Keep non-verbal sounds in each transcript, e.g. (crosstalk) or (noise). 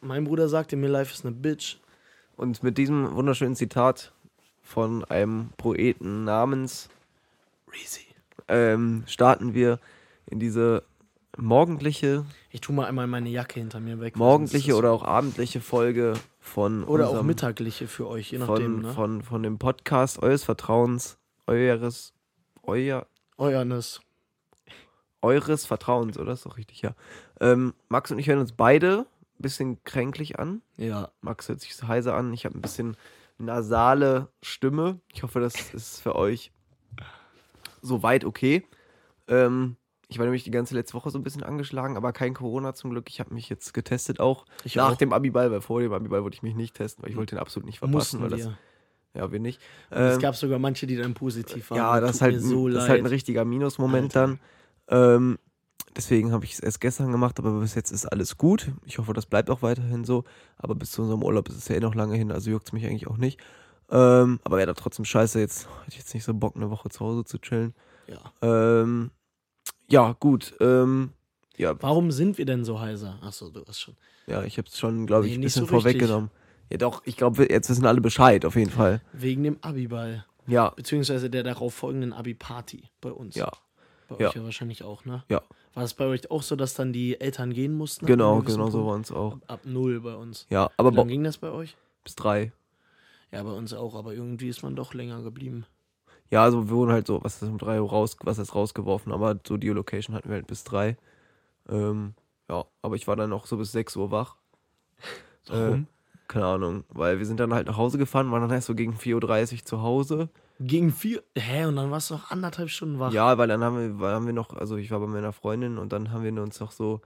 Mein Bruder sagte mir, Life is eine Bitch. Und mit diesem wunderschönen Zitat von einem Poeten namens Reezy. ähm, starten wir in diese morgendliche, Ich tu mal einmal meine Jacke hinter mir weg. morgendliche oder auch abendliche Folge von oder auch unserem, mittagliche für euch, je von, nachdem. Ne? von, von dem Podcast eures Vertrauens, eures, euer, Euernes. eures Vertrauens, oder? Ist doch richtig, ja. Ähm, Max und ich hören uns beide bisschen kränklich an. Ja. Max hört sich so heiser an. Ich habe ein bisschen nasale Stimme. Ich hoffe, das ist für euch soweit okay. Ähm, ich war nämlich die ganze letzte Woche so ein bisschen angeschlagen, aber kein Corona zum Glück. Ich habe mich jetzt getestet auch Ich nach auch. dem Abiball, weil vor dem Abiball wollte ich mich nicht testen, weil ich wollte den absolut nicht verpassen. Mussten Weil das, ja, wir nicht. es Ähm, gab sogar manche, die dann positiv waren. ja, das ist, halt, so ein- das ist halt ein richtiger Minusmoment Alter. dann. Ähm, deswegen habe ich es erst gestern gemacht, aber bis jetzt ist alles gut. Ich hoffe, das bleibt auch weiterhin so. Aber bis zu unserem Urlaub ist es ja eh noch lange hin, also juckt es mich eigentlich auch nicht. Ähm, aber wäre da trotzdem scheiße, jetzt hätte ich jetzt nicht so Bock, eine Woche zu Hause zu chillen. ja. Ähm, ja, gut. Ähm, ja, Warum sind wir denn so heiser? Achso, du hast schon. ja, ich habe es schon, glaube ich, Nee, ein bisschen so vorweggenommen. Ja, doch, ich glaube, jetzt wissen alle Bescheid, auf jeden Fall. Wegen dem Abiball. Ja, Beziehungsweise der darauf folgenden Abi-Party bei uns. ja, Bei ja. euch ja wahrscheinlich auch, ne? ja. War es bei euch auch so, dass dann die Eltern gehen mussten? Genau, genau so Punkt? war uns auch. Ab null bei uns. Ja, aber Wie lange ging das bei euch? bis drei. Ja, bei uns auch, aber irgendwie ist man doch länger geblieben. Ja, also wir wurden halt so, was ist um drei Uhr raus, was ist rausgeworfen, aber so die Location hatten wir halt bis drei. Ähm, ja, aber ich war dann auch so bis sechs Uhr wach. Warum? Äh, keine Ahnung, weil wir sind dann halt nach Hause gefahren, waren dann erst so gegen 4.30 Uhr zu Hause. Gegen vier. Hä, und dann warst du noch anderthalb Stunden wach. Ja, weil dann haben wir, weil haben wir noch, also ich war bei meiner Freundin und dann haben wir uns noch so,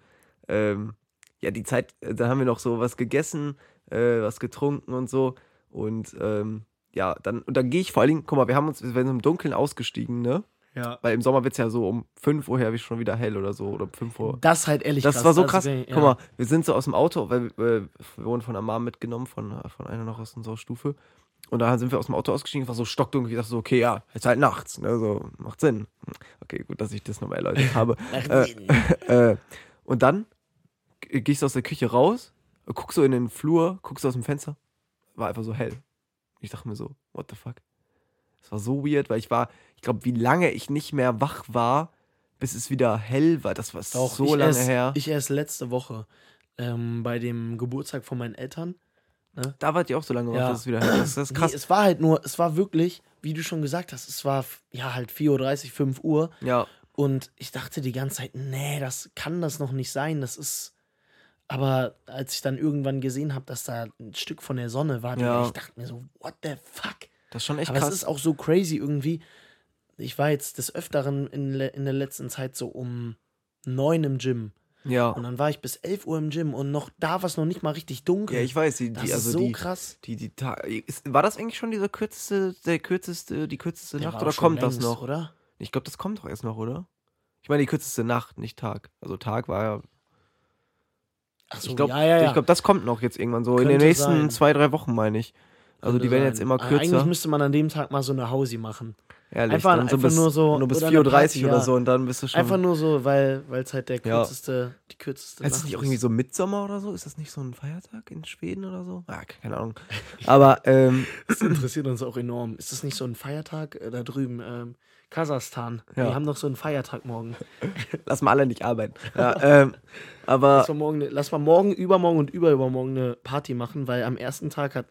ähm, ja, die Zeit, äh, da haben wir noch so was gegessen, äh, was getrunken und so. Und ähm, ja, dann, und dann gehe ich vor allen Dingen, guck mal, wir haben uns, wir sind im Dunkeln ausgestiegen, ne? ja. Weil im Sommer wird es ja so um 5 Uhr her wie schon wieder hell oder so. Oder um 5 Uhr. Das ist halt ehrlich Das war so krass. kann ich- Guck mal, wir sind so aus dem Auto, weil äh, wir wurden von der Mom mitgenommen, von, von einer noch aus unserer Stufe. Und da sind wir aus dem Auto ausgestiegen, es war so stockdunkel. Ich dachte so, okay, ja, ist halt nachts. Ne, so, macht Sinn. Okay, gut, dass ich das nochmal erläutert (laughs) habe. (laughs) äh, und dann gehst du aus der Küche raus, guckst so in den Flur, guckst aus dem Fenster, war einfach so hell. Ich dachte mir so, what the fuck? Das war so weird, weil ich war, ich glaube, wie lange ich nicht mehr wach war, bis es wieder hell war. Das war Doch, so lange erst, her. Ich erst letzte Woche ähm, bei dem Geburtstag von meinen Eltern. Da wart ihr auch so lange Ja. dass es wieder. Das ist krass. Nee, es war halt nur, es war wirklich, wie du schon gesagt hast, es war ja halt 4.30 Uhr, 5 Uhr. ja, Und ich dachte die ganze Zeit, nee, das kann das noch nicht sein. Das ist. Aber als ich dann irgendwann gesehen habe, dass da ein Stück von der Sonne war, Ja. Ich dachte mir so, what the fuck? das ist schon echt Aber krass. es ist auch so crazy irgendwie. Ich war jetzt des Öfteren in, in der letzten Zeit so um neun im Gym. Ja. Und dann war ich bis 11 Uhr im Gym und noch da war es noch nicht mal richtig dunkel. ja, ich weiß, die, das die, also ist so die, krass. die, die, ist, war das eigentlich schon dieser kürzeste, der kürzeste, die kürzeste Der Nacht oder kommt das längst, noch? Oder? Ich glaube, das kommt doch erst noch, oder? Ich meine, die kürzeste Nacht, nicht Tag. Also Tag war ja. Achso, ich glaube, ja, ja, ja. ich glaub, das kommt noch jetzt irgendwann so. in den Könnte nächsten sein. zwei, drei Wochen, meine ich. Also Könnte die werden sein. jetzt immer Aber kürzer. Eigentlich müsste man an dem Tag mal so eine Hausi machen. Ehrlich, einfach- dann so einfach bis, nur so- Nur bis oder 4.30 Uhr Party, oder ja. so und dann bist du schon. Einfach nur so, weil es halt der Ja. kürzeste, die kürzeste Ist das nicht auch irgendwie so Mitsommer oder so? Ist das nicht so ein Feiertag in Schweden oder so? Ah, keine Ahnung. (laughs) Aber, ähm, Das interessiert uns auch enorm. Ist das nicht so ein Feiertag äh, da drüben? Ähm, Kasachstan. Ja. Die haben doch so einen Feiertag morgen. (laughs) lass mal alle nicht arbeiten. Ja, ähm, aber. Lass mal, morgen, lass mal morgen, übermorgen und überübermorgen eine Party machen, weil am ersten Tag hat.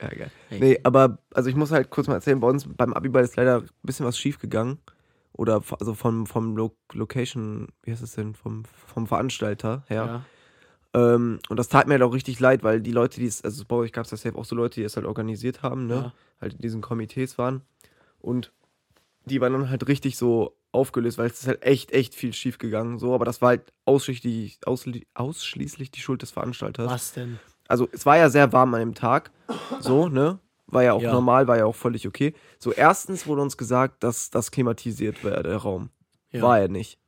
Ja, geil. Nee, aber, also ich muss halt kurz mal erzählen, bei uns beim Abiball ist leider ein bisschen was schief gegangen. Oder also vom, vom Lo Location, wie heißt es denn, vom, vom Veranstalter her. Ja. Ähm, und das tat mir halt auch richtig leid, weil die Leute, die es, also bei euch gab es das safe auch so Leute, die es halt organisiert haben, ne? Ja. Halt in diesen Komitees waren. Und die waren dann halt richtig so aufgelöst, weil es ist halt echt, echt viel schief gegangen. So, aber das war halt ausschließlich, ausschli- ausschließlich die Schuld des Veranstalters. Was denn? Also es war ja sehr warm an dem Tag. So, ne? War ja auch Ja. normal, war ja auch völlig okay. So, erstens wurde uns gesagt, dass das klimatisiert wäre, der Raum. Ja. War er nicht.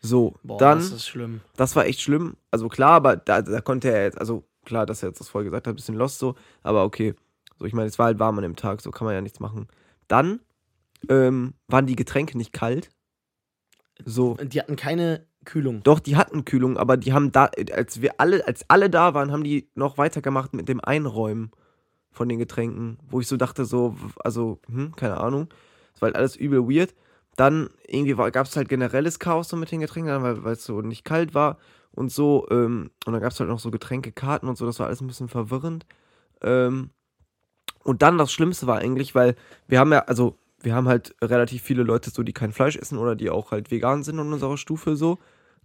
So, Boah, dann, das ist schlimm. das war echt schlimm. Also klar, aber da, da konnte er jetzt, also klar, dass er jetzt das vorher gesagt hat, ein bisschen lost so, aber okay. So, ich meine, es war halt warm an dem Tag, so kann man ja nichts machen. Dann ähm, waren die Getränke nicht kalt. So, Die hatten keine Kühlung. Doch, die hatten Kühlung, aber die haben da, als wir alle, als alle da waren, haben die noch weitergemacht mit dem Einräumen von den Getränken, wo ich so dachte, so, also, hm, keine Ahnung. Das war halt alles übel weird. Dann irgendwie gab es halt generelles Chaos so mit den Getränken, weil weil es so nicht kalt war und so. Ähm, und dann gab es halt noch so Getränkekarten und so, das war alles ein bisschen verwirrend. Ähm, und dann das Schlimmste war eigentlich, weil wir haben ja, also wir haben halt relativ viele Leute so, die kein Fleisch essen oder die auch halt vegan sind in unserer Stufe so.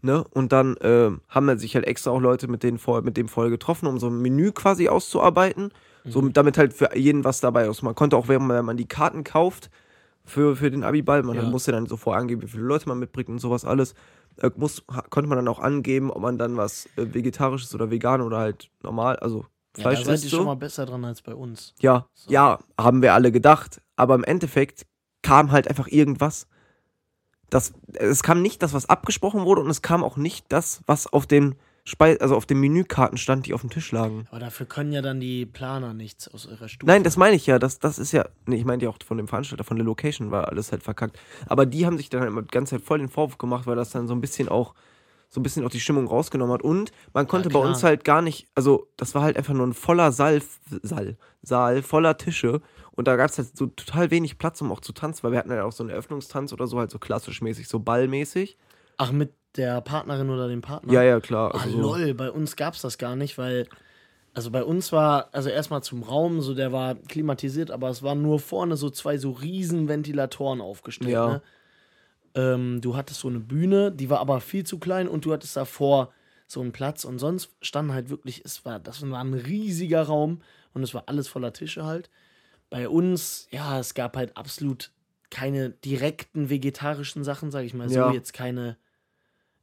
Ne? Und dann äh, haben wir sich halt extra auch Leute mit, denen vor, mit dem voll getroffen, um so ein Menü quasi auszuarbeiten. Mhm. So, damit halt für jeden was dabei ist. Man konnte auch, wenn man, wenn man die Karten kauft für, für den Abiball, man ja. musste dann so vorangeben, wie viele Leute man mitbringt und sowas alles. Äh, muss, konnte man dann auch angeben, ob man dann was äh, Vegetarisches oder vegan oder halt normal, also Fleisch ja, da seid ihr so. schon mal besser dran als bei uns. Ja, so. ja, haben wir alle gedacht. Aber im Endeffekt kam halt einfach irgendwas. Das, es kam nicht das, was abgesprochen wurde, und es kam auch nicht das, was auf den Speis also auf den Menükarten stand, die auf dem Tisch lagen. Aber dafür können ja dann die Planer nichts aus ihrer Stufe. Nein, das meine ich ja. Das, das ist ja. Nee, ich meine ja auch von dem Veranstalter, von der Location war alles halt verkackt. Aber die haben sich dann halt immer die ganze Zeit voll den Vorwurf gemacht, weil das dann so ein bisschen auch so ein bisschen auch die Stimmung rausgenommen hat. Und man konnte ja, bei uns halt gar nicht, also das war halt einfach nur ein voller Saal, Saal, Saal voller Tische. Und da gab es halt so total wenig Platz, um auch zu tanzen, weil wir hatten ja halt auch so einen Eröffnungstanz oder so, halt so klassisch mäßig, so ballmäßig. Ach, mit der Partnerin oder dem Partner? Ja, ja, klar. Also Ach, lol, bei uns gab es das gar nicht, weil, also bei uns war, also erstmal zum Raum, so der war klimatisiert, aber es waren nur vorne so zwei so riesen Ventilatoren aufgestellt, ja. ne? Ähm, du hattest so eine Bühne, die war aber viel zu klein und du hattest davor so einen Platz und sonst standen halt wirklich, es war, das war ein riesiger Raum und es war alles voller Tische halt. Bei uns, ja, es gab halt absolut keine direkten vegetarischen Sachen, sag ich mal so, ja. jetzt keine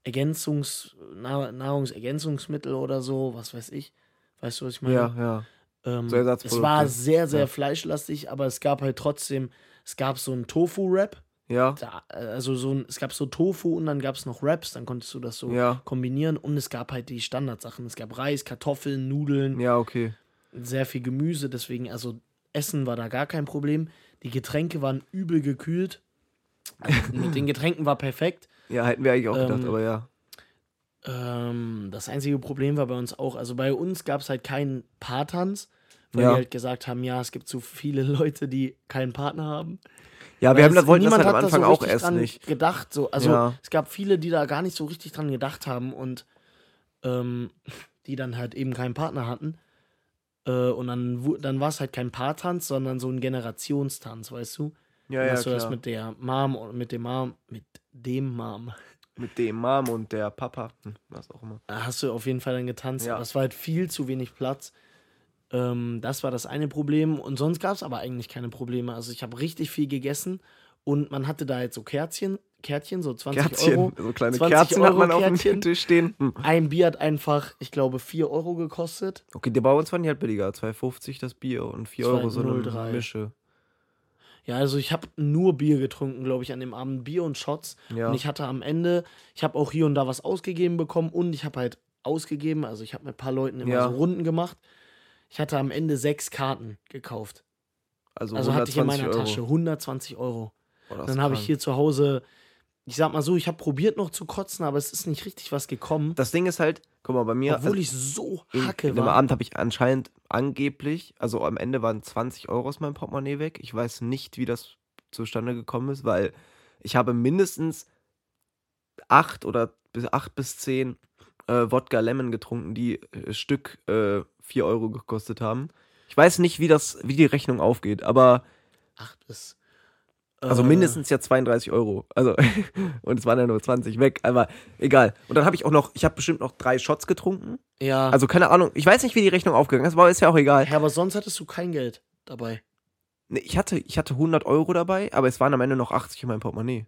Ergänzungs, Nahrungsergänzungsmittel oder so, was weiß ich. Weißt du, was ich meine? Ja, ja. Ähm, so es war sehr, sehr ja. fleischlastig, aber es gab halt trotzdem, es gab so einen Tofu-Rap. Ja. Da, also so ein, es gab so Tofu und dann gab es noch Wraps, dann konntest du das so ja. kombinieren und es gab halt die Standardsachen. Es gab Reis, Kartoffeln, Nudeln. Ja, okay. Sehr viel Gemüse, deswegen, also Essen war da gar kein Problem. Die Getränke waren übel gekühlt. Also mit den Getränken war perfekt. Ja, hätten wir eigentlich auch gedacht, ähm, aber ja. Ähm, das einzige Problem war bei uns auch, also bei uns gab es halt keinen Paartanz, weil ja. wir halt gesagt haben, ja, es gibt zu viele (laughs) Leute, die keinen Partner haben. Ja, wir haben das, wollten das halt am Anfang so auch erst nicht. gedacht. So. Also ja. es gab viele, die da gar nicht so richtig dran gedacht haben und ähm, die dann halt eben keinen Partner hatten. Äh, und dann, dann war es halt kein Paartanz, sondern so ein Generationstanz, weißt du? Ja, ja, hast du das mit der Mom und mit dem Mom, mit dem Mom. Mit dem Mom und der Papa, hm, was auch immer. Hast du auf jeden Fall dann getanzt. Ja. Aber es war halt viel zu wenig Platz. Ähm, das war das eine Problem. Und sonst gab es aber eigentlich keine Probleme. Also ich habe richtig viel gegessen und man hatte da jetzt so Kerzchen, Kärtchen, so 20 Kerzchen, Euro. So kleine Kerzen hat man auf dem Tisch stehen. Hm. Ein Bier hat einfach, ich glaube, 4 Euro gekostet. Okay, der bei uns waren die halt billiger. 2,50 das Bier und 4 Euro so eine Mische. Ja, also ich habe nur Bier getrunken, glaube ich, an dem Abend. Bier und Shots. Ja. Und ich hatte am Ende, ich habe auch hier und da was ausgegeben bekommen und ich habe halt ausgegeben, also ich habe mit ein paar Leuten immer ja. so Runden gemacht. Ich hatte am Ende sechs Karten gekauft. Also, also hatte ich in meiner Euro. Tasche 120 Euro. Oh, dann habe ich hier zu Hause, ich sag mal so, ich habe probiert noch zu kotzen, aber es ist nicht richtig was gekommen. Das Ding ist halt, guck mal, bei mir. Obwohl also, ich so hacke in, in war. Am Abend habe ich anscheinend angeblich, also am Ende waren 20 Euro aus meinem Portemonnaie weg. Ich weiß nicht, wie das zustande gekommen ist, weil ich habe mindestens acht oder bis acht bis zehn äh, Wodka Lemon getrunken, die äh, Stück äh, 4 Euro gekostet haben. Ich weiß nicht, wie das, wie die Rechnung aufgeht, aber. Ach, das. Also äh. mindestens ja 32 Euro. Also, (laughs) und es waren ja nur 20 weg, aber egal. Und dann habe ich auch noch, ich habe bestimmt noch drei Shots getrunken. Ja. Also keine Ahnung, ich weiß nicht, wie die Rechnung aufgegangen ist, aber ist ja auch egal. Ja, aber sonst hattest du kein Geld dabei. Nee, ich hatte, ich hatte 100 Euro dabei, aber es waren am Ende noch 80 in meinem Portemonnaie.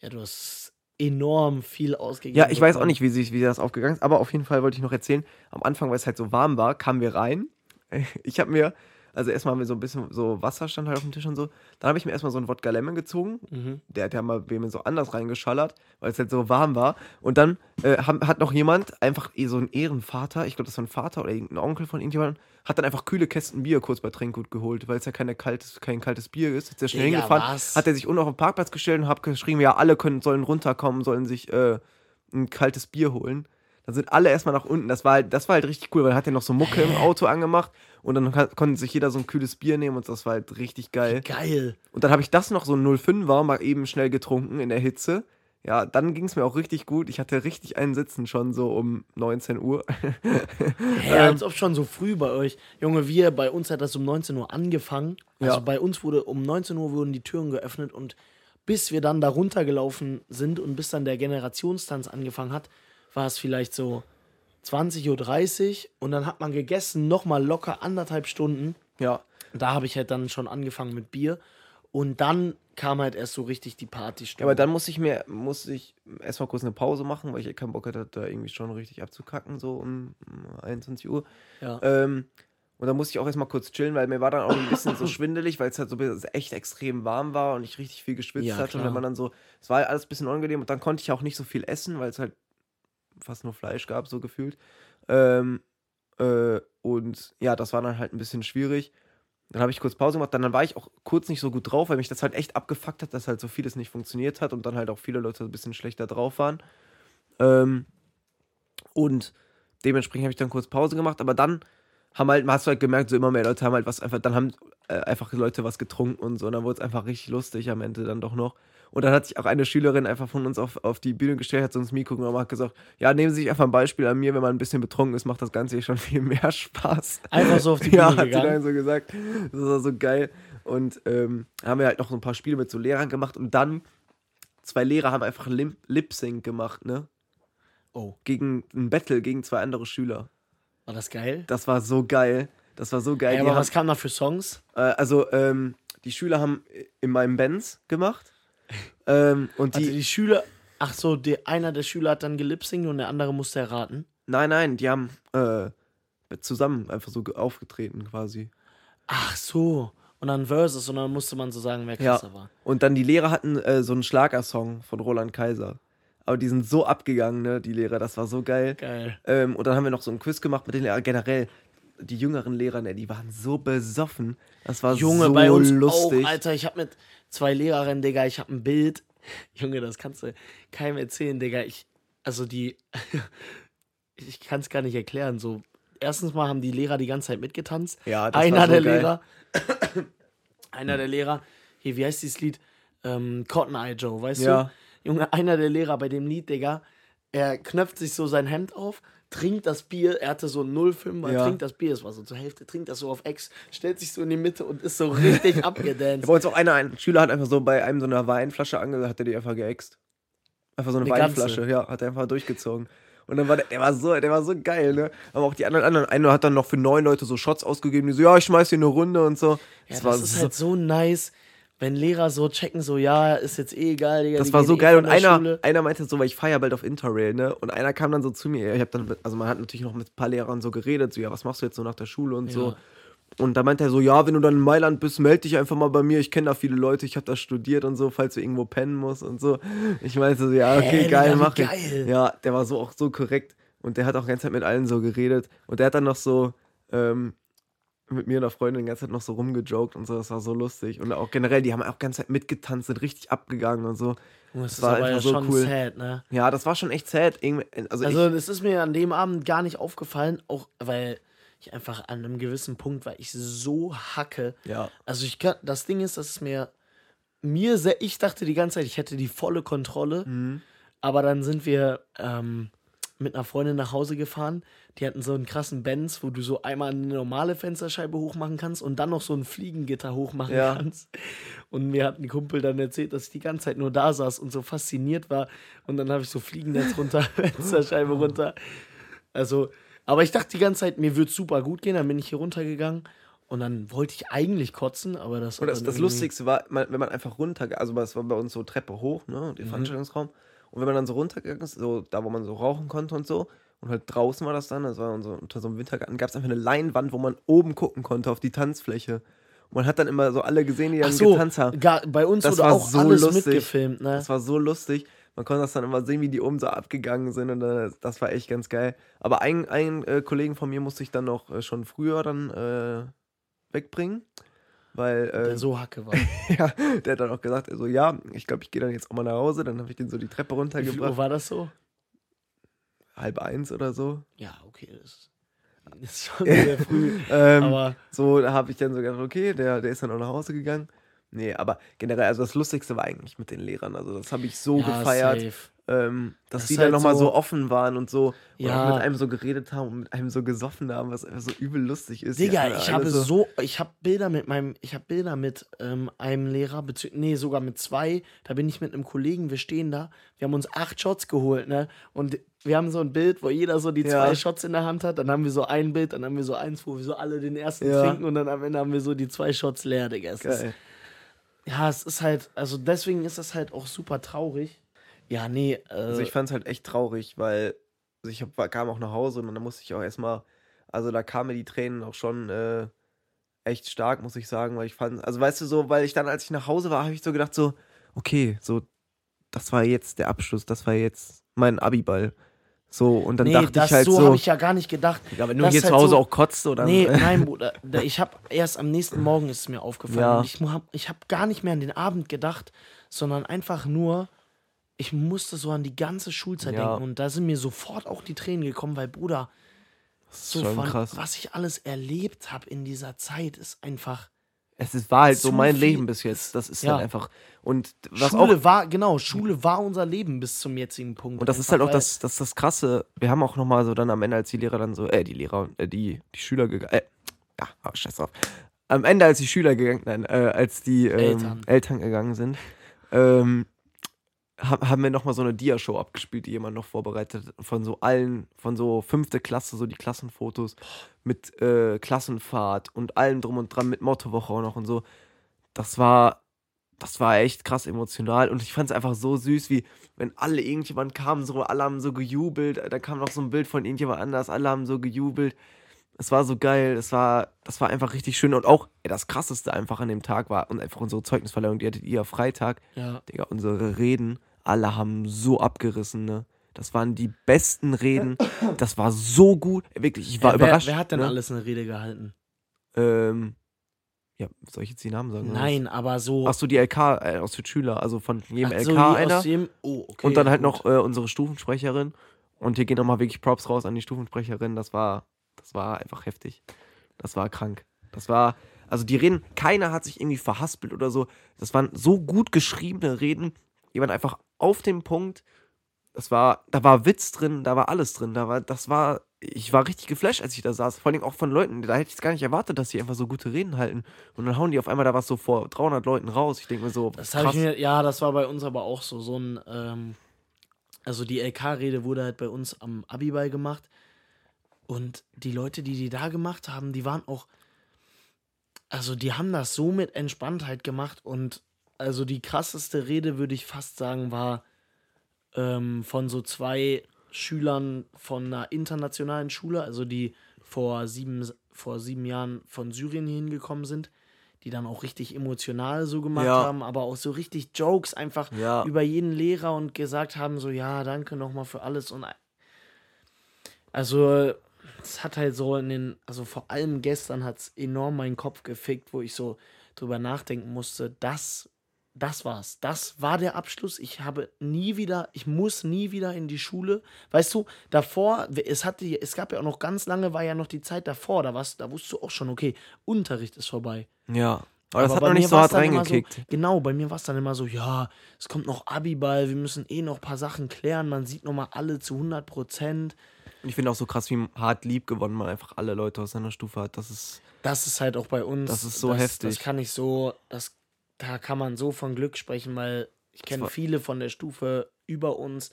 Ja, du hast enorm viel ausgegeben. Ja, ich weiß auch nicht, wie, sich, wie das aufgegangen ist, aber auf jeden Fall wollte ich noch erzählen, am Anfang, weil es halt so warm war, kamen wir rein. (laughs) Ich habe mir Also erstmal haben wir so ein bisschen so Wasser stand halt auf dem Tisch und so. Dann habe ich mir erstmal so einen Wodka Lemon gezogen. Mhm. Der hat ja mal bei mir so anders reingeschallert, weil es halt so warm war. Und dann äh, hat noch jemand, einfach eh so ein Ehrenvater, ich glaube, das war ein Vater oder irgendein Onkel von irgendjemandem, hat dann einfach kühle Kästen Bier kurz bei Trinkgut geholt, weil es ja keine kaltes, kein kaltes Bier ist. Ist sehr schnell Digga, hingefahren. was? Hat er sich unten auf den Parkplatz gestellt und hat geschrieben, ja, alle können, sollen runterkommen, sollen sich äh, ein kaltes Bier holen. Dann sind alle erstmal nach unten. Das war halt, das war halt richtig cool, weil er hat ja noch so Mucke im Auto angemacht und dann konnte sich jeder so ein kühles Bier nehmen und das war halt richtig geil. Geil. Und dann habe ich das noch so ein 05er mal eben schnell getrunken in der Hitze. Ja, dann ging es mir auch richtig gut. Ich hatte richtig einen Sitzen schon so um 19 Uhr. (laughs) Hä, als ob schon so früh bei euch. Junge, wir, bei uns hat das um 19 Uhr angefangen. Also Ja. bei uns wurde um 19 Uhr wurden die Türen geöffnet und bis wir dann da runtergelaufen sind und bis dann der Generationstanz angefangen hat, war es vielleicht so 20.30 Uhr und dann hat man gegessen, nochmal locker anderthalb Stunden. ja. Da habe ich halt dann schon angefangen mit Bier und dann kam halt erst so richtig die Ja, Partystunde. aber dann musste ich mir, musste ich erstmal kurz eine Pause machen, weil ich keinen Bock hatte, da irgendwie schon richtig abzukacken, so um um 21 Uhr. ja. Ähm, und dann musste ich auch erstmal kurz chillen, weil mir war dann auch ein bisschen so (laughs) schwindelig, weil es halt so echt extrem warm war und ich richtig viel geschwitzt Ja, hatte. Und klar. wenn man dann so, es war halt alles ein bisschen unangenehm und dann konnte ich auch nicht so viel essen, weil es halt fast nur Fleisch gab, so gefühlt. Ähm, äh, und ja, das war dann halt ein bisschen schwierig. Dann habe ich kurz Pause gemacht, dann, dann war ich auch kurz nicht so gut drauf, weil mich das halt echt abgefuckt hat, dass halt so vieles nicht funktioniert hat und dann halt auch viele Leute ein bisschen schlechter drauf waren. Ähm, und dementsprechend habe ich dann kurz Pause gemacht, aber dann haben halt, hast du halt gemerkt, so immer mehr Leute haben halt was einfach, dann haben äh, einfach Leute was getrunken und so, und dann wurde es einfach richtig lustig am Ende dann doch noch. Und dann hat sich auch eine Schülerin einfach von uns auf, auf die Bühne gestellt, hat so ins Mikro genommen und hat gesagt, ja, nehmen Sie sich einfach ein Beispiel an mir, wenn man ein bisschen betrunken ist, macht das Ganze hier schon (laughs) viel mehr Spaß. Einfach so auf die Bühne ja, hat sie gegangen. dann so gesagt. Das war so geil. Und ähm, haben wir halt noch so ein paar Spiele mit so Lehrern gemacht und dann zwei Lehrer haben einfach Lim Lip Sync gemacht, ne? Oh, Gegen ein Battle gegen zwei andere Schüler. war das geil? Das war so geil. Das war so geil. Ey, Die aber haben, was kam da für Songs? äh, also, ähm, die Schüler haben in meinem Benz gemacht. Ähm, und Also die, die Schüler, ach so, der, einer der Schüler hat dann gelipsingt und der andere musste erraten. nein, nein, die haben äh, zusammen einfach so ge- aufgetreten quasi. Ach so. Und dann Versus und dann musste man so sagen, wer Ja. krasser war. Und dann die Lehrer hatten äh, so einen Schlagersong von Roland Kaiser. Aber die sind so abgegangen, ne, die Lehrer, das war so geil. Geil. Ähm, und dann haben wir noch so einen Quiz gemacht mit den Lehrern. Generell, die jüngeren Lehrer, ne, die waren so besoffen. Das war Junge, so bei uns lustig. auch, Alter. Ich hab mit zwei Lehrerinnen, Digga, ich hab ein Bild. (laughs) Junge, das kannst du keinem erzählen, Digga. Ich, also die, (laughs) ich kann es gar nicht erklären. So, erstens mal haben die Lehrer die ganze Zeit mitgetanzt. Ja, das einer war so der geil. Lehrer, (coughs) einer der Lehrer, hier, wie heißt dieses Lied? Ähm, Cotton Eye Joe, weißt Ja. du? Junge, einer der Lehrer bei dem Lied, Digga, er knöpft sich so sein Hemd auf, trinkt das Bier, er hatte so 0,5, er Ja. trinkt das Bier, es war so zur Hälfte, trinkt das so auf Ex, stellt sich so in die Mitte und ist so richtig (laughs) abgedanced. Bei uns auch einer, ein Schüler hat einfach so bei einem so einer Weinflasche ange, hat er die einfach geäxt. Einfach so eine, Eine ganze? Weinflasche, ja, hat er einfach durchgezogen. Und dann war der, der war so, der war so geil, ne? Aber auch die anderen, anderen, einer hat dann noch für neun Leute so Shots ausgegeben, die so, ja, ich schmeiß hier eine Runde und so. Ja, das das, war ist so, halt so nice, wenn Lehrer so checken, so, ja, ist jetzt eh egal, Digga. das war so eh geil von und einer, Schule. einer meinte so, weil ich feier bald auf Interrail, ne? Und einer kam dann so zu mir, ich hab dann, also man hat natürlich noch mit ein paar Lehrern so geredet, so, ja, was machst du jetzt so nach der Schule und so. Ja. Und da meinte er so, ja, wenn du dann in Mailand bist, melde dich einfach mal bei mir. Ich kenne da viele Leute, ich habe da studiert und so, falls du irgendwo pennen musst und so. Ich meinte so, ja, okay, Hä, geil, mach ich. geil. Ja, der war so auch so korrekt. Und der hat auch die ganze Zeit mit allen so geredet. Und der hat dann noch so ähm, mit mir und der Freundin die ganze Zeit noch so rumgejoked und so. Das war so lustig. Und auch generell, die haben auch die ganze Zeit mitgetanzt, sind richtig abgegangen und so. Junge, Das ist war aber ja so schon cool. sad, ne? Ja, das war schon echt sad. Also, Also, ich, das ist mir an dem Abend gar nicht aufgefallen, auch weil ich einfach an einem gewissen Punkt war, ich so hacke. ja. Also, ich kann, das Ding ist, dass es mir, mir, sehr, ich dachte die ganze Zeit, ich hätte die volle Kontrolle, Mhm. aber dann sind wir ähm, mit einer Freundin nach Hause gefahren. Die hatten so einen krassen Benz, wo du so einmal eine normale Fensterscheibe hochmachen kannst und dann noch so ein Fliegengitter hochmachen Ja. kannst. Und mir hat ein Kumpel dann erzählt, dass ich die ganze Zeit nur da saß und so fasziniert war. Und dann habe ich so Fliegennetz runter, (laughs) Fensterscheibe runter. Also, aber ich dachte die ganze Zeit, mir wird super gut gehen. Dann bin ich hier runtergegangen und dann wollte ich eigentlich kotzen, aber das Und das, das Lustigste war, wenn man einfach runter, also das war bei uns so Treppe hoch, ne, Mhm. der Veranstaltungsraum. Und wenn man dann so runtergegangen ist, so da, wo man so rauchen konnte und so, Und halt draußen war das dann, das war unter, unter so einem Wintergarten, gab es einfach eine Leinwand, wo man oben gucken konnte auf die Tanzfläche. Und man hat dann immer so alle gesehen, die dann so, getanzt haben. gar, bei uns Das wurde auch so alles lustig. mitgefilmt, ne? Das war so lustig. Man konnte das dann immer sehen, wie die oben so abgegangen sind und äh, das war echt ganz geil. Aber einen, äh, Kollegen von mir musste ich dann noch äh, schon früher dann äh, wegbringen, weil äh, Der so hacke war. (laughs) ja, der hat dann auch gesagt, also ja, ich glaube, ich gehe dann jetzt auch mal nach Hause. Dann habe ich den so die Treppe Wie viel Uhr runtergebracht, war das so? Halb eins oder so. Ja, okay, das ist (laughs) schon sehr (laughs) früh. Ähm, aber so, da habe ich dann so gedacht, okay, der, der ist dann auch nach Hause gegangen. Nee, aber generell, also das Lustigste war eigentlich mit den Lehrern. Also das habe ich so ja, gefeiert. safe. ähm, dass Das die ist dann halt nochmal so, so- offen waren und so und Ja. mit einem so geredet haben und mit einem so gesoffen haben, was einfach so übel lustig ist. Digga, ich habe so, ich habe Bilder mit meinem, ich habe Bilder mit ähm, einem Lehrer, nee, sogar mit zwei. Da bin ich mit einem Kollegen, wir stehen da, wir haben uns acht Shots geholt, ne? Und wir haben so ein Bild, wo jeder so die Ja. zwei Shots in der Hand hat. Dann haben wir so ein Bild, dann haben wir so eins, wo wir so alle den ersten Ja. trinken und dann am Ende haben wir so die zwei Shots leer, Digga. Geil. ja, es ist halt, also deswegen ist das halt auch super traurig. Ja, nee, äh, Also ich fand es halt echt traurig, weil also ich hab, kam auch nach Hause und dann musste ich auch erstmal, also da kamen mir die Tränen auch schon äh, echt stark, muss ich sagen, weil ich fand, also weißt du so, weil ich dann, als ich nach Hause war, habe ich so gedacht so, okay, so, das war jetzt der Abschluss, das war jetzt mein Abiball. So, und dann nee, dachte das ich halt so so, habe ich ja gar nicht gedacht. ja, wenn du hier ist zu halt Hause so- auch kotzt oder Nee, nein, Bruder. (laughs) Ich habe erst am nächsten Morgen ist es mir aufgefallen. Ja. Und ich mu- hab, ich habe gar nicht mehr an den Abend gedacht, sondern einfach nur, ich musste so an die ganze Schulzeit Ja. denken. Und da sind mir sofort auch die Tränen gekommen, weil, Bruder, so von, was ich alles erlebt habe in dieser Zeit, ist einfach. Es ist, war halt so mein viel- Leben bis jetzt. Das ist Ja. halt einfach. Und was auch Schule war, genau, Schule war unser Leben bis zum jetzigen Punkt. Und das ist halt auch das, das, das Krasse. Wir haben auch nochmal so dann am Ende, als die Lehrer dann so, äh, die Lehrer, äh, die, die Schüler gegangen, äh, ja, oh, scheiß drauf. Am Ende, als die Schüler gegangen, nein, äh, als die ähm, Eltern. Eltern. gegangen sind, ähm, haben wir nochmal so eine Dia-Show abgespielt, die jemand noch vorbereitet hat, von so allen, von so fünfte Klasse, so die Klassenfotos mit äh, Klassenfahrt und allem drum und dran, mit Mottowoche auch noch und so. Das war, das war echt krass emotional und ich fand es einfach so süß, wie wenn alle irgendjemand kam, so alle haben so gejubelt, da kam noch so ein Bild von irgendjemand anders, alle haben so gejubelt. Es war so geil, es war, das war einfach richtig schön und auch ey, das krasseste einfach an dem Tag war und einfach unsere Zeugnisverleihung, die hattet ihr Freitag, Ja. Digga, unsere Reden, alle haben so abgerissen, ne? Das waren die besten Reden. Das war so gut. Wirklich, ich war Ja, wer, überrascht. wer hat denn ne? alles eine Rede gehalten? Ähm, ja, soll ich jetzt die Namen sagen? oder was? Nein, aber so. Achso, die LK äh, aus den Schüler, also von jedem Ach so, LK die einer. aus dem, oh, okay, und dann halt gut. noch äh, unsere Stufensprecherin. Und hier gehen nochmal wirklich Props raus an die Stufensprecherin. Das war, das war einfach heftig. Das war krank. Das war, also die Reden, keiner hat sich irgendwie verhaspelt oder so. Das waren so gut geschriebene Reden. Die waren einfach auf dem Punkt. Das war, da war Witz drin, da war alles drin. Da war, das war, ich war richtig geflasht, als ich da saß. Vor allem auch von Leuten, da hätte ich es gar nicht erwartet, dass die einfach so gute Reden halten. Und dann hauen die auf einmal da was so vor 300 Leuten raus. Ich denke mir so, Das ich mir, ja, das war bei uns aber auch so. So ein, ähm, also die LK-Rede wurde halt bei uns am Abiball gemacht. Und die Leute, die die da gemacht haben, die waren auch, also die haben das so mit Entspanntheit gemacht. Und also die krasseste Rede, würde ich fast sagen, war ähm, von so zwei Schülern von einer internationalen Schule, also die vor sieben, vor sieben Jahren von Syrien hier hingekommen sind, die dann auch richtig emotional so gemacht Ja. haben, aber auch so richtig Jokes einfach Ja. über jeden Lehrer und gesagt haben, so ja, danke nochmal für alles und also es hat halt so in den, also vor allem gestern hat es enorm meinen Kopf gefickt, wo ich so drüber nachdenken musste, das, das war's. Das war der Abschluss. Ich habe nie wieder, ich muss nie wieder in die Schule. Weißt du, davor, es hatte, es gab ja auch noch ganz lange, war ja noch die Zeit davor, da warst, da wusstest du auch schon, okay, Unterricht ist vorbei. Ja. Aber das hat bei noch nicht so hart reingekickt. So, genau, bei mir war es dann immer so, ja, es kommt noch Abiball, wir müssen eh noch ein paar Sachen klären, man sieht nochmal alle zu 100 Prozent. Und ich finde auch so krass, wie hart lieb gewonnen man einfach alle Leute aus seiner Stufe hat. Das ist. Das ist halt auch bei uns. Das ist so das, heftig. Das kann ich so, das, da kann man so von Glück sprechen, weil ich kenne viele von der Stufe über uns.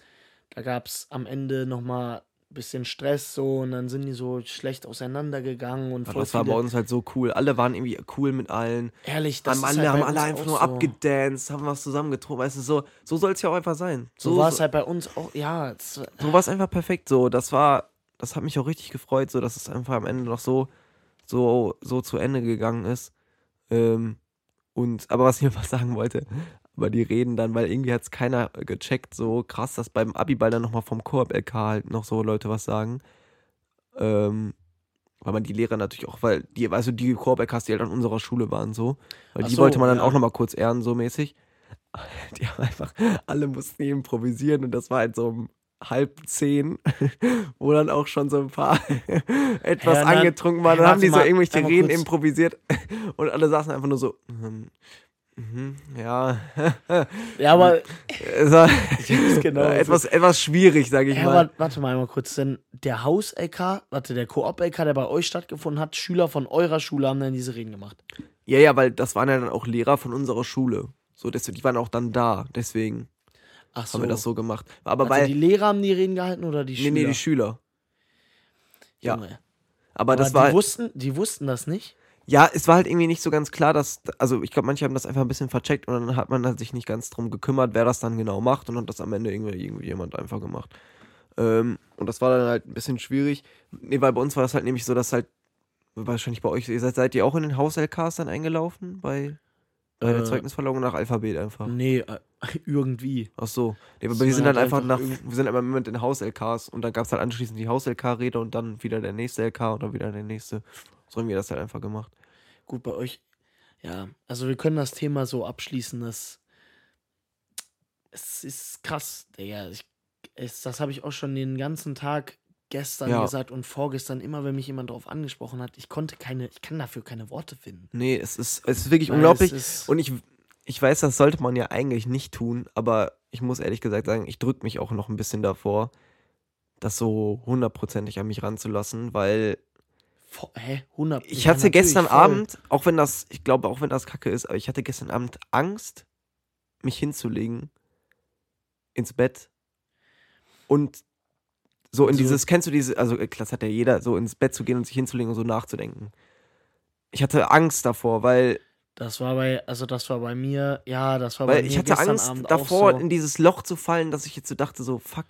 Da gab es am Ende nochmal bisschen Stress so und dann sind die so schlecht auseinandergegangen und Aber voll das war bei uns halt so cool. Alle waren irgendwie cool mit allen. ehrlich, das Am ist Ende halt haben alle einfach nur so. abgedanced, haben was zusammengetrunken. Weißt du, so, so soll es ja auch einfach sein. So, So, war es so, halt bei uns auch, ja, so war es einfach perfekt. So, das war, das hat mich auch richtig gefreut, so dass es einfach am Ende noch so, so, so zu Ende gegangen ist. Ähm, und, aber was ich noch sagen wollte, aber die reden dann, weil irgendwie hat es keiner gecheckt, so krass, dass beim Abiball dann nochmal vom Koop-LK halt noch so Leute was sagen. Ähm, weil man die Lehrer natürlich auch, weil die, also die Koop-LKs, die halt an unserer Schule waren, so, weil Ach die so, wollte man dann ja. auch nochmal kurz ehren, so mäßig. (laughs) Die haben einfach, alle mussten improvisieren und das war halt so um halb zehn, (laughs) wo dann auch schon so ein paar (laughs) etwas Ja, dann- angetrunken waren. Dann haben die so irgendwelche Reden kurz. improvisiert und alle saßen einfach nur so, mhm, mhm, ja, (laughs) Ja, aber, (laughs) weiß genau, was etwas, etwas schwierig, sage ich ja, mal. warte mal einmal kurz, denn der Haus-LK, warte, der Koop-LK, der bei euch stattgefunden hat, Schüler von eurer Schule haben dann diese Reden gemacht. Ja, ja, weil das waren ja dann auch Lehrer von unserer Schule. So, deswegen, die waren auch dann da, deswegen Ach so. haben wir das so gemacht. Aber also weil, die Lehrer haben die Reden gehalten oder die nee, Schüler? nee, die Schüler. ja. Junge. Aber, Aber das die, war, wussten, die wussten das nicht? Ja, es war halt irgendwie nicht so ganz klar, dass, also ich glaube, manche haben das einfach ein bisschen vercheckt und dann hat man halt sich nicht ganz drum gekümmert, wer das dann genau macht und hat das am Ende irgendwie, irgendwie jemand einfach gemacht. Ähm, und das war dann halt ein bisschen schwierig. Nee, weil bei uns war das halt nämlich so, dass halt, wahrscheinlich bei euch, ihr seid, seid ihr auch in den Haus-LKs dann eingelaufen bei, bei der Äh, Zeugnisverlegung nach Alphabet einfach? Nee, äh, (laughs) irgendwie. Ach so. Nee, aber wir sind halt dann einfach, nach, wir sind immer mit den Haus-LKs und dann gab es halt anschließend die Haus-LK-Rede und dann wieder der nächste LK und dann wieder der nächste. So haben wir das halt einfach gemacht. Gut, bei euch. Ja, also wir können das Thema so abschließen, dass es ist krass, Digga. Ich, es, das habe ich auch schon den ganzen Tag gestern Ja. gesagt und vorgestern, immer wenn mich jemand darauf angesprochen hat, ich konnte keine, ich kann dafür keine Worte finden. Nee, es ist, es ist wirklich Weil unglaublich. ist- Und ich, ich weiß, das sollte man ja eigentlich nicht tun, aber ich muss ehrlich gesagt sagen, ich drücke mich auch noch ein bisschen davor, das so hundertprozentig an mich ranzulassen, weil Hä? 100 ich ja, hatte natürlich, gestern voll. Abend, auch wenn das, ich glaube, auch wenn das kacke ist, aber ich hatte gestern Abend Angst, mich hinzulegen ins Bett und so in So- dieses, kennst du diese, also äh, das hat ja jeder, so ins Bett zu gehen und sich hinzulegen und so nachzudenken. Ich hatte Angst davor, weil, Das war bei, also das war bei mir, ja, das war bei mir ich hatte Angst Abend davor, so. in dieses Loch zu fallen, dass ich jetzt so dachte, so, fuck.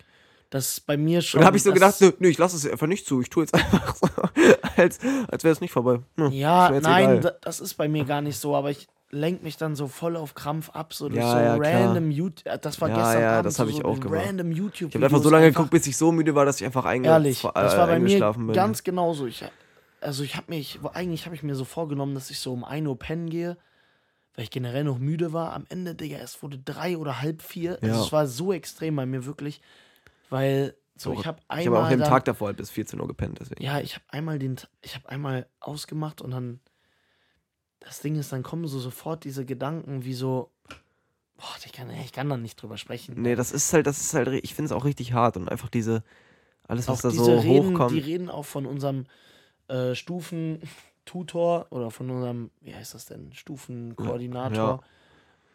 Das bei mir schon. Und dann habe ich so gedacht, nö, nö, ich lasse es einfach nicht zu, ich tue jetzt einfach so, (laughs) als, als wäre es nicht vorbei. Hm, Ja, nein, egal. da, das ist bei mir gar nicht so, aber ich lenke mich dann so voll auf Krampf ab, so durch Ja, so ja, random YouTube. Das war Ja, gestern ja, Abend das so, ich so auch gemacht. random YouTube. Ich habe einfach so lange geguckt, bis ich so müde war, dass ich einfach einge Ehrlich, äh, das war bei mir bin. ganz genauso. Ich, also ich habe mich, eigentlich habe ich mir so vorgenommen, dass ich so um 1 Uhr pennen gehe, weil ich generell noch müde war. Am Ende, Digga, es wurde drei oder halb vier. Ja. Also es war so extrem bei mir wirklich, weil so ich habe ich habe einmal auch den dann, Tag davor halt bis 14 Uhr gepennt, deswegen. ja, ich habe einmal den, ich habe einmal ausgemacht und dann, das Ding ist, dann kommen so sofort diese Gedanken wie so, boah, ich kann, ich kann da nicht drüber sprechen. Nee, das ist halt, das ist halt, ich finde es auch richtig hart und einfach diese, alles, was auch da so Reden, hochkommt. die reden auch von unserem äh, Stufentutor oder von unserem, wie heißt das denn, Stufenkoordinator.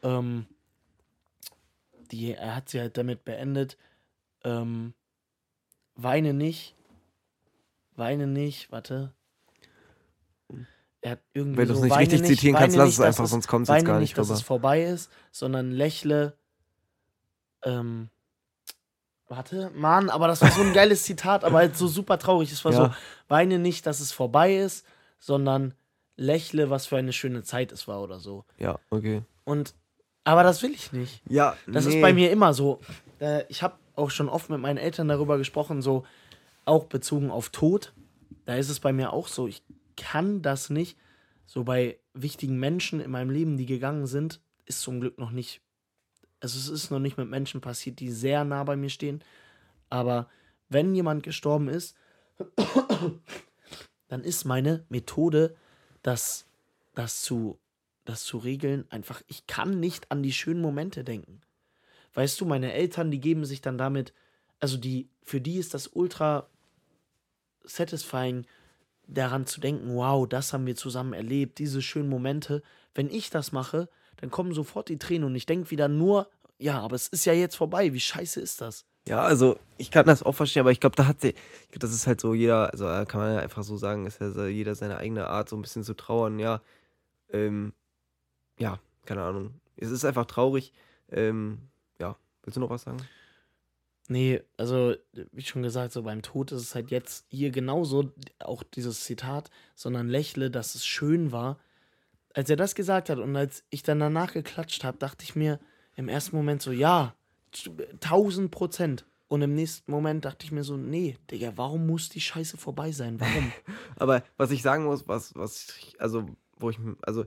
Ähm, die, er hat sie halt damit beendet, ähm, weine nicht, weine nicht, warte. Er hat irgendwie Wenn du es so, nicht richtig zitieren kannst, lass es einfach, sonst kommt's jetzt weine gar nicht, nicht dass es vorbei ist, sondern lächle. Ähm, warte, Mann, aber das war so ein geiles Zitat, aber halt so super traurig. Es war so, Ja. weine nicht, dass es vorbei ist, sondern lächle, was für eine schöne Zeit es war oder so. Ja, okay. Und, aber das will ich nicht. Ja, Das ist bei mir immer so. Äh, ich habe auch schon oft mit meinen Eltern darüber gesprochen, so auch bezogen auf Tod. Da ist es bei mir auch so, ich kann das nicht. So bei wichtigen Menschen in meinem Leben, die gegangen sind, ist zum Glück noch nicht. Also es ist noch nicht mit Menschen passiert, die sehr nah bei mir stehen. Aber wenn jemand gestorben ist, (coughs) dann ist meine Methode, das, das, zu, das zu regeln, einfach, ich kann nicht an die schönen Momente denken. Weißt du, meine Eltern, die geben sich dann damit, also die, für die ist das ultra satisfying, daran zu denken, wow, das haben wir zusammen erlebt, diese schönen Momente. Wenn ich das mache, dann kommen sofort die Tränen und ich denke wieder nur, ja, aber es ist ja jetzt vorbei, wie scheiße ist das? Ja, also ich kann das auch verstehen, aber ich glaube, da hat sie, ich glaube, das ist halt so jeder, also äh, kann man ja einfach so sagen, ist ja jeder seine eigene Art, so ein bisschen zu trauern, ja. Ähm, ja, keine Ahnung. Es ist einfach traurig. Ähm, willst du noch was sagen? Nee, also wie schon gesagt, so beim Tod ist es halt jetzt hier genauso, auch dieses Zitat, sondern lächle, dass es schön war. Als er das gesagt hat und als ich dann danach geklatscht habe, dachte ich mir im ersten Moment so, ja, 1000 Prozent. Und im nächsten Moment dachte ich mir so, nee, Digga, warum muss die Scheiße vorbei sein? Warum? (laughs) Aber was ich sagen muss, was, was ich, also, wo ich, also,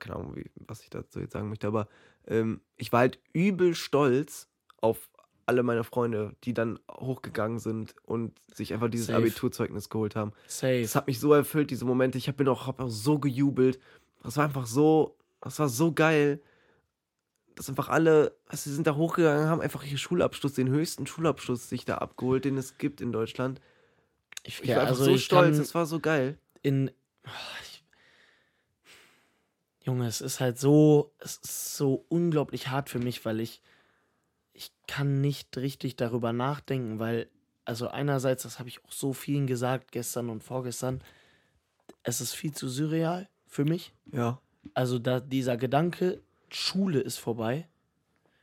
keine Ahnung, wie, was ich dazu jetzt sagen möchte, aber ähm, ich war halt übel stolz auf alle meine Freunde, die dann hochgegangen sind und sich einfach dieses Safe. Abiturzeugnis geholt haben. Safe. Das hat mich so erfüllt, diese Momente. Ich habe auch, hab auch so gejubelt. Das war einfach so, das war so geil, dass einfach alle, also sie sind da hochgegangen, haben einfach ihren Schulabschluss, den höchsten Schulabschluss sich da abgeholt, den es gibt in Deutschland. Ich, ich ja, war einfach also so stolz, es war so geil. In, oh, ich, Junge, es ist halt so, es ist so unglaublich hart für mich, weil ich ich kann nicht richtig darüber nachdenken, weil, also einerseits, das habe ich auch so vielen gesagt, gestern und vorgestern, es ist viel zu surreal für mich. Ja. Also da dieser Gedanke, Schule ist vorbei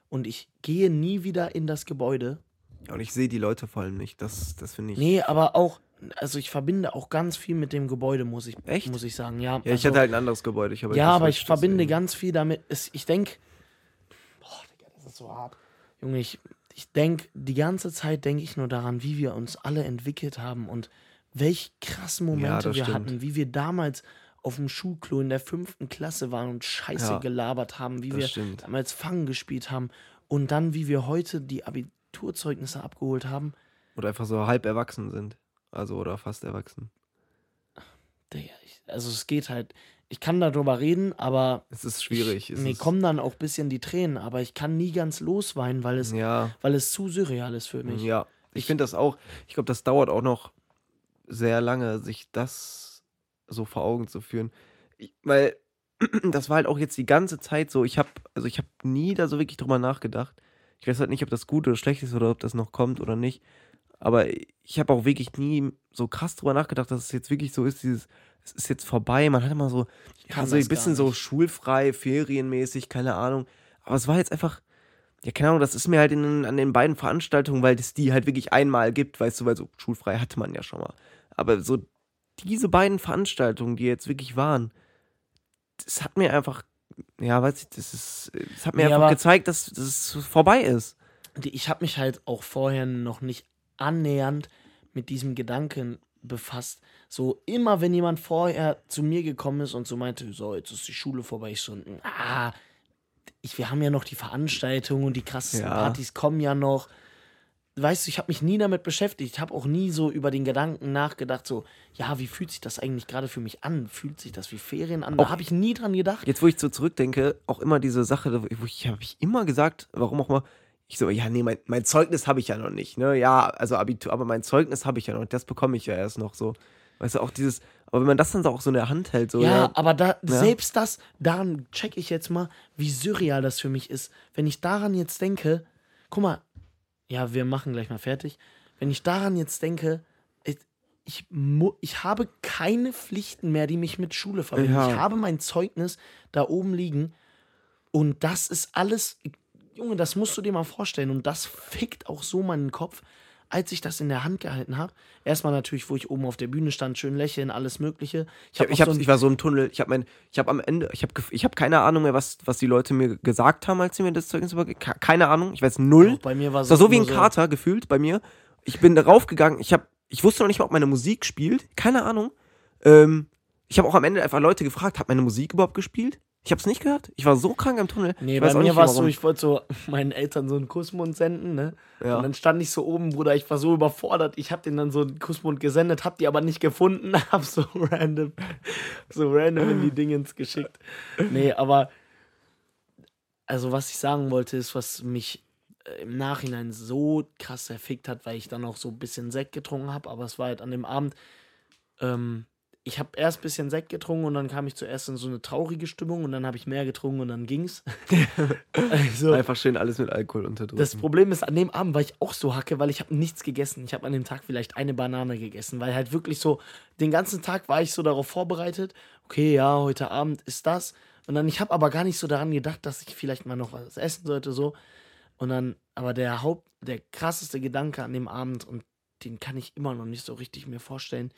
und ich gehe nie wieder in das Gebäude. Ja, und ich sehe die Leute vor allem nicht. Das, das finde ich. Nee, aber auch, also ich verbinde auch ganz viel mit dem Gebäude, muss ich, Echt? Muss ich sagen. Ja, ja ich also, hatte halt ein anderes Gebäude. Ich ja, aber ich verbinde ganz viel damit. Ich denke, boah, Digga, das ist so hart. Junge, ich, ich denke, die ganze Zeit denke ich nur daran, wie wir uns alle entwickelt haben und welche krassen Momente ja, wir stimmt. hatten, wie wir damals auf dem Schulklo in der fünften Klasse waren und Scheiße ja, gelabert haben, wie wir stimmt. damals Fangen gespielt haben und dann, wie wir heute die Abiturzeugnisse abgeholt haben. Oder einfach so halb erwachsen sind. Also, oder fast erwachsen. Digga, ich, also es geht halt, ich kann darüber reden, aber. Es ist schwierig. Ich, mir kommen dann auch ein bisschen die Tränen, aber ich kann nie ganz losweinen, weil es, ja. weil es zu surreal ist für mich. Ja, ich, finde das auch. Ich glaube, das dauert auch noch sehr lange, sich das so vor Augen zu führen. Ich, weil (clears throat) das war halt auch jetzt die ganze Zeit so. Ich habe, also ich habe nie da so wirklich drüber nachgedacht. Ich weiß halt nicht, ob das gut oder schlecht ist oder ob das noch kommt oder nicht. Aber ich habe auch wirklich nie so krass drüber nachgedacht, dass es jetzt wirklich so ist, dieses es ist jetzt vorbei. Man hat immer so, ja, so ein bisschen so schulfrei, ferienmäßig, keine Ahnung. Aber es war jetzt einfach, ja, keine Ahnung, das ist mir halt in, an den beiden Veranstaltungen, weil es die halt wirklich einmal gibt, weißt du, weil so schulfrei hatte man ja schon mal. Aber so diese beiden Veranstaltungen, die jetzt wirklich waren, das hat mir einfach, ja, weiß ich, das ist, das hat mir ja, einfach gezeigt, dass, dass es vorbei ist. Ich habe mich halt auch vorher noch nicht annähernd mit diesem Gedanken befasst. So immer, wenn jemand vorher zu mir gekommen ist und so meinte, so, jetzt ist die Schule vorbei, ich so, ah, ich, wir haben ja noch die Veranstaltungen und die krassesten ja. Partys kommen ja noch. Weißt du, ich habe mich nie damit beschäftigt. Ich habe auch nie so über den Gedanken nachgedacht, so, ja, wie fühlt sich das eigentlich gerade für mich an? Fühlt sich das wie Ferien an? Da habe ich nie dran gedacht. Jetzt, wo ich so zurückdenke, auch immer diese Sache, wo ich habe ich immer gesagt, warum auch mal, ich so, ja, nee, mein, mein Zeugnis habe ich ja noch nicht, ne? Ja, also Abitur, aber mein Zeugnis habe ich ja noch, das bekomme ich ja erst noch so. Weißt du, auch dieses, aber wenn man das dann auch so in der Hand hält, so. Ja, ja aber da, ja. selbst das, daran check ich jetzt mal, wie surreal das für mich ist. Wenn ich daran jetzt denke, guck mal, ja, wir machen gleich mal fertig. Wenn ich daran jetzt denke, ich, ich, ich habe keine Pflichten mehr, die mich mit Schule verbinden. Ja. Ich habe mein Zeugnis da oben liegen und das ist alles, Junge, das musst du dir mal vorstellen. Und das fickt auch so meinen Kopf, als ich das in der Hand gehalten habe. Erstmal natürlich, wo ich oben auf der Bühne stand, schön lächeln, alles Mögliche. Ich, hab ich, hab, so ich war so im Tunnel. Ich habe mein, ich habe am Ende, ich habe, ich habe keine Ahnung mehr, was, was die Leute mir gesagt haben, als sie mir das Zeugnis übergeben. Keine Ahnung. Ich weiß null. Auch bei mir war es war so wie ein Kater gefühlt bei mir. Ich bin darauf gegangen. Ich habe, ich wusste noch nicht mal, ob meine Musik spielt. Keine Ahnung. Ähm, ich habe auch am Ende einfach Leute gefragt, hat meine Musik überhaupt gespielt? Ich hab's nicht gehört. Ich war so krank im Tunnel. Nee, bei mir war es so, ich wollte so (laughs) meinen Eltern so einen Kussmund senden, ne? Ja. Und dann stand ich so oben, Bruder, ich war so überfordert. Ich hab den dann so einen Kussmund gesendet, hab die aber nicht gefunden, (laughs) hab so random, so random in die Dingens geschickt. Nee, aber also was ich sagen wollte, ist, was mich äh, im Nachhinein so krass erfickt hat, weil ich dann auch so ein bisschen Sekt getrunken habe, aber es war halt an dem Abend, ähm, ich habe erst ein bisschen Sekt getrunken und dann kam ich zuerst in so eine traurige Stimmung und dann habe ich mehr getrunken und dann ging's. (laughs) also, Einfach schön alles mit Alkohol unterdrücken. Das Problem ist, an dem Abend war ich auch so hacke, weil ich habe nichts gegessen. Ich habe an dem Tag vielleicht eine Banane gegessen, weil halt wirklich so, den ganzen Tag war ich so darauf vorbereitet, okay, ja, heute Abend ist das. Und dann, ich habe aber gar nicht so daran gedacht, dass ich vielleicht mal noch was essen sollte, so. Und dann, aber der Haupt, der krasseste Gedanke an dem Abend, und den kann ich immer noch nicht so richtig mir vorstellen,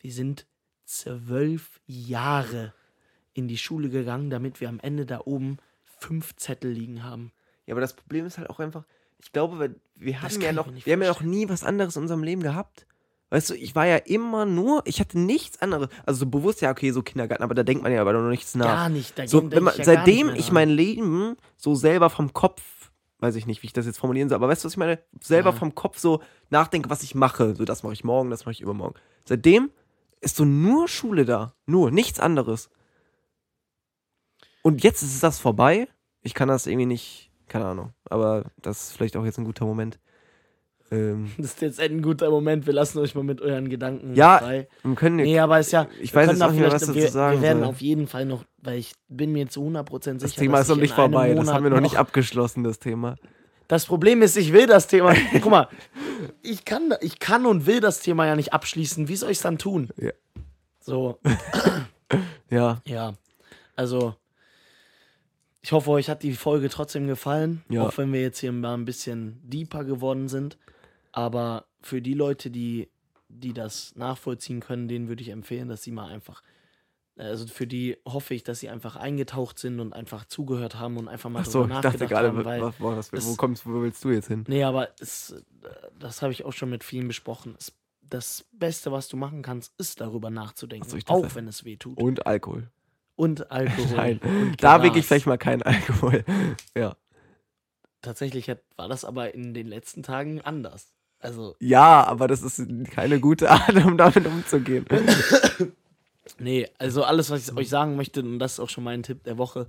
wir sind zwölf Jahre in die Schule gegangen, damit wir am Ende da oben fünf Zettel liegen haben. Ja, aber das Problem ist halt auch einfach, ich glaube, wir, wir kann ja noch, wir haben ja noch nie was anderes in unserem Leben gehabt. Weißt du, ich war ja immer nur, ich hatte nichts anderes. Also so bewusst ja, okay, so Kindergarten, aber da denkt man ja aber noch nichts nach. Gar nicht. Da so, wenn man, ich ja seitdem ich mein Leben so selber vom Kopf, weiß ich nicht, wie ich das jetzt formulieren soll, aber weißt du, was ich meine? Selber Ja. vom Kopf so nachdenke, was ich mache. So, das mache ich morgen, das mache ich übermorgen. Seitdem ist so nur Schule da. Nur, nichts anderes. Und jetzt ist das vorbei. Ich kann das irgendwie nicht, keine Ahnung. Aber das ist vielleicht auch jetzt ein guter Moment. Ähm, (laughs) Das ist jetzt ein guter Moment. Wir lassen euch mal mit euren Gedanken Ja, frei. wir können Nee, aber ist ja. Ich weiß jetzt auch nicht mehr, was dazu wir, sagen Wir werden soll. auf jeden Fall noch, weil ich bin mir zu 100% sicher, das Thema ist noch ich nicht vorbei. Das Monat haben wir noch nicht abgeschlossen, das Thema. Das Problem ist, ich will das Thema. (laughs) Guck mal, ich kann, ich kann und will das Thema ja nicht abschließen. Wie soll ich es dann tun? Ja. So, (coughs) Ja, ja. Also, ich hoffe, euch hat die Folge trotzdem gefallen. Ja. Auch wenn wir jetzt hier mal ein bisschen deeper geworden sind. Aber für die Leute, die, die das nachvollziehen können, denen würde ich empfehlen, dass sie mal einfach. Also für die hoffe ich, dass sie einfach eingetaucht sind und einfach zugehört haben und einfach mal Ach so, drüber ich dachte nachgedacht gerade, haben, was, das, wo kommst, wo willst du jetzt hin? Nee, aber es, das habe ich auch schon mit vielen besprochen. Es, das Beste, was du machen kannst, ist darüber nachzudenken. Ach so, auch wenn es weh tut. Und Alkohol. Und Alkohol. (laughs) Nein, und da wirklich vielleicht mal kein Alkohol. (laughs) Ja. Tatsächlich war das aber in den letzten Tagen anders. Also, Ja, aber das ist keine gute (laughs) Art, um damit umzugehen. Nee, also alles, was ich euch sagen möchte, und das ist auch schon mein Tipp der Woche,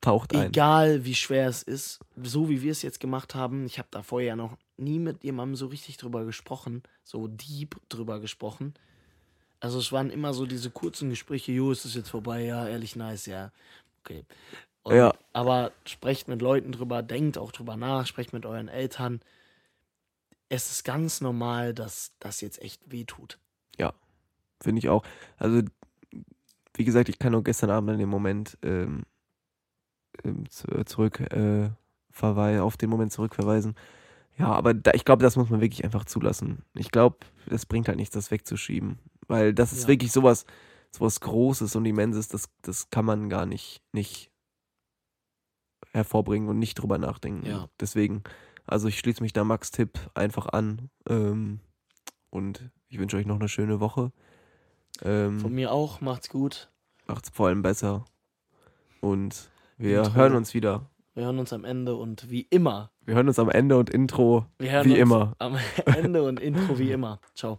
Taucht ein. egal wie schwer es ist, so wie wir es jetzt gemacht haben, ich habe da vorher ja noch nie mit jemandem so richtig drüber gesprochen, so deep drüber gesprochen. Also es waren immer so diese kurzen Gespräche, jo, ist das jetzt vorbei? Ja, ehrlich nice, ja. Okay. Und, Ja. Aber sprecht mit Leuten drüber, denkt auch drüber nach, sprecht mit euren Eltern. Es ist ganz normal, dass das jetzt echt weh tut. Finde ich auch. Also, wie gesagt, ich kann nur gestern Abend in dem Moment ähm, ähm, zu, zurück äh, auf den Moment zurückverweisen. Ja, aber da, ich glaube, das muss man wirklich einfach zulassen. Ich glaube, es bringt halt nichts, das wegzuschieben. Weil das ist Ja. wirklich sowas, sowas Großes und Immenses, das, das kann man gar nicht, nicht hervorbringen und nicht drüber nachdenken. Ja. Deswegen, also ich schließe mich da Max Tipp einfach an. Ähm, und ich wünsche euch noch eine schöne Woche. Von Ähm, mir auch, macht's gut. macht's vor allem besser. Und wir Intro. hören uns wieder. Wir hören uns am Ende und wie immer. Wir hören uns am Ende und Intro wie immer. am (laughs) Ende und Intro wie immer. Ciao.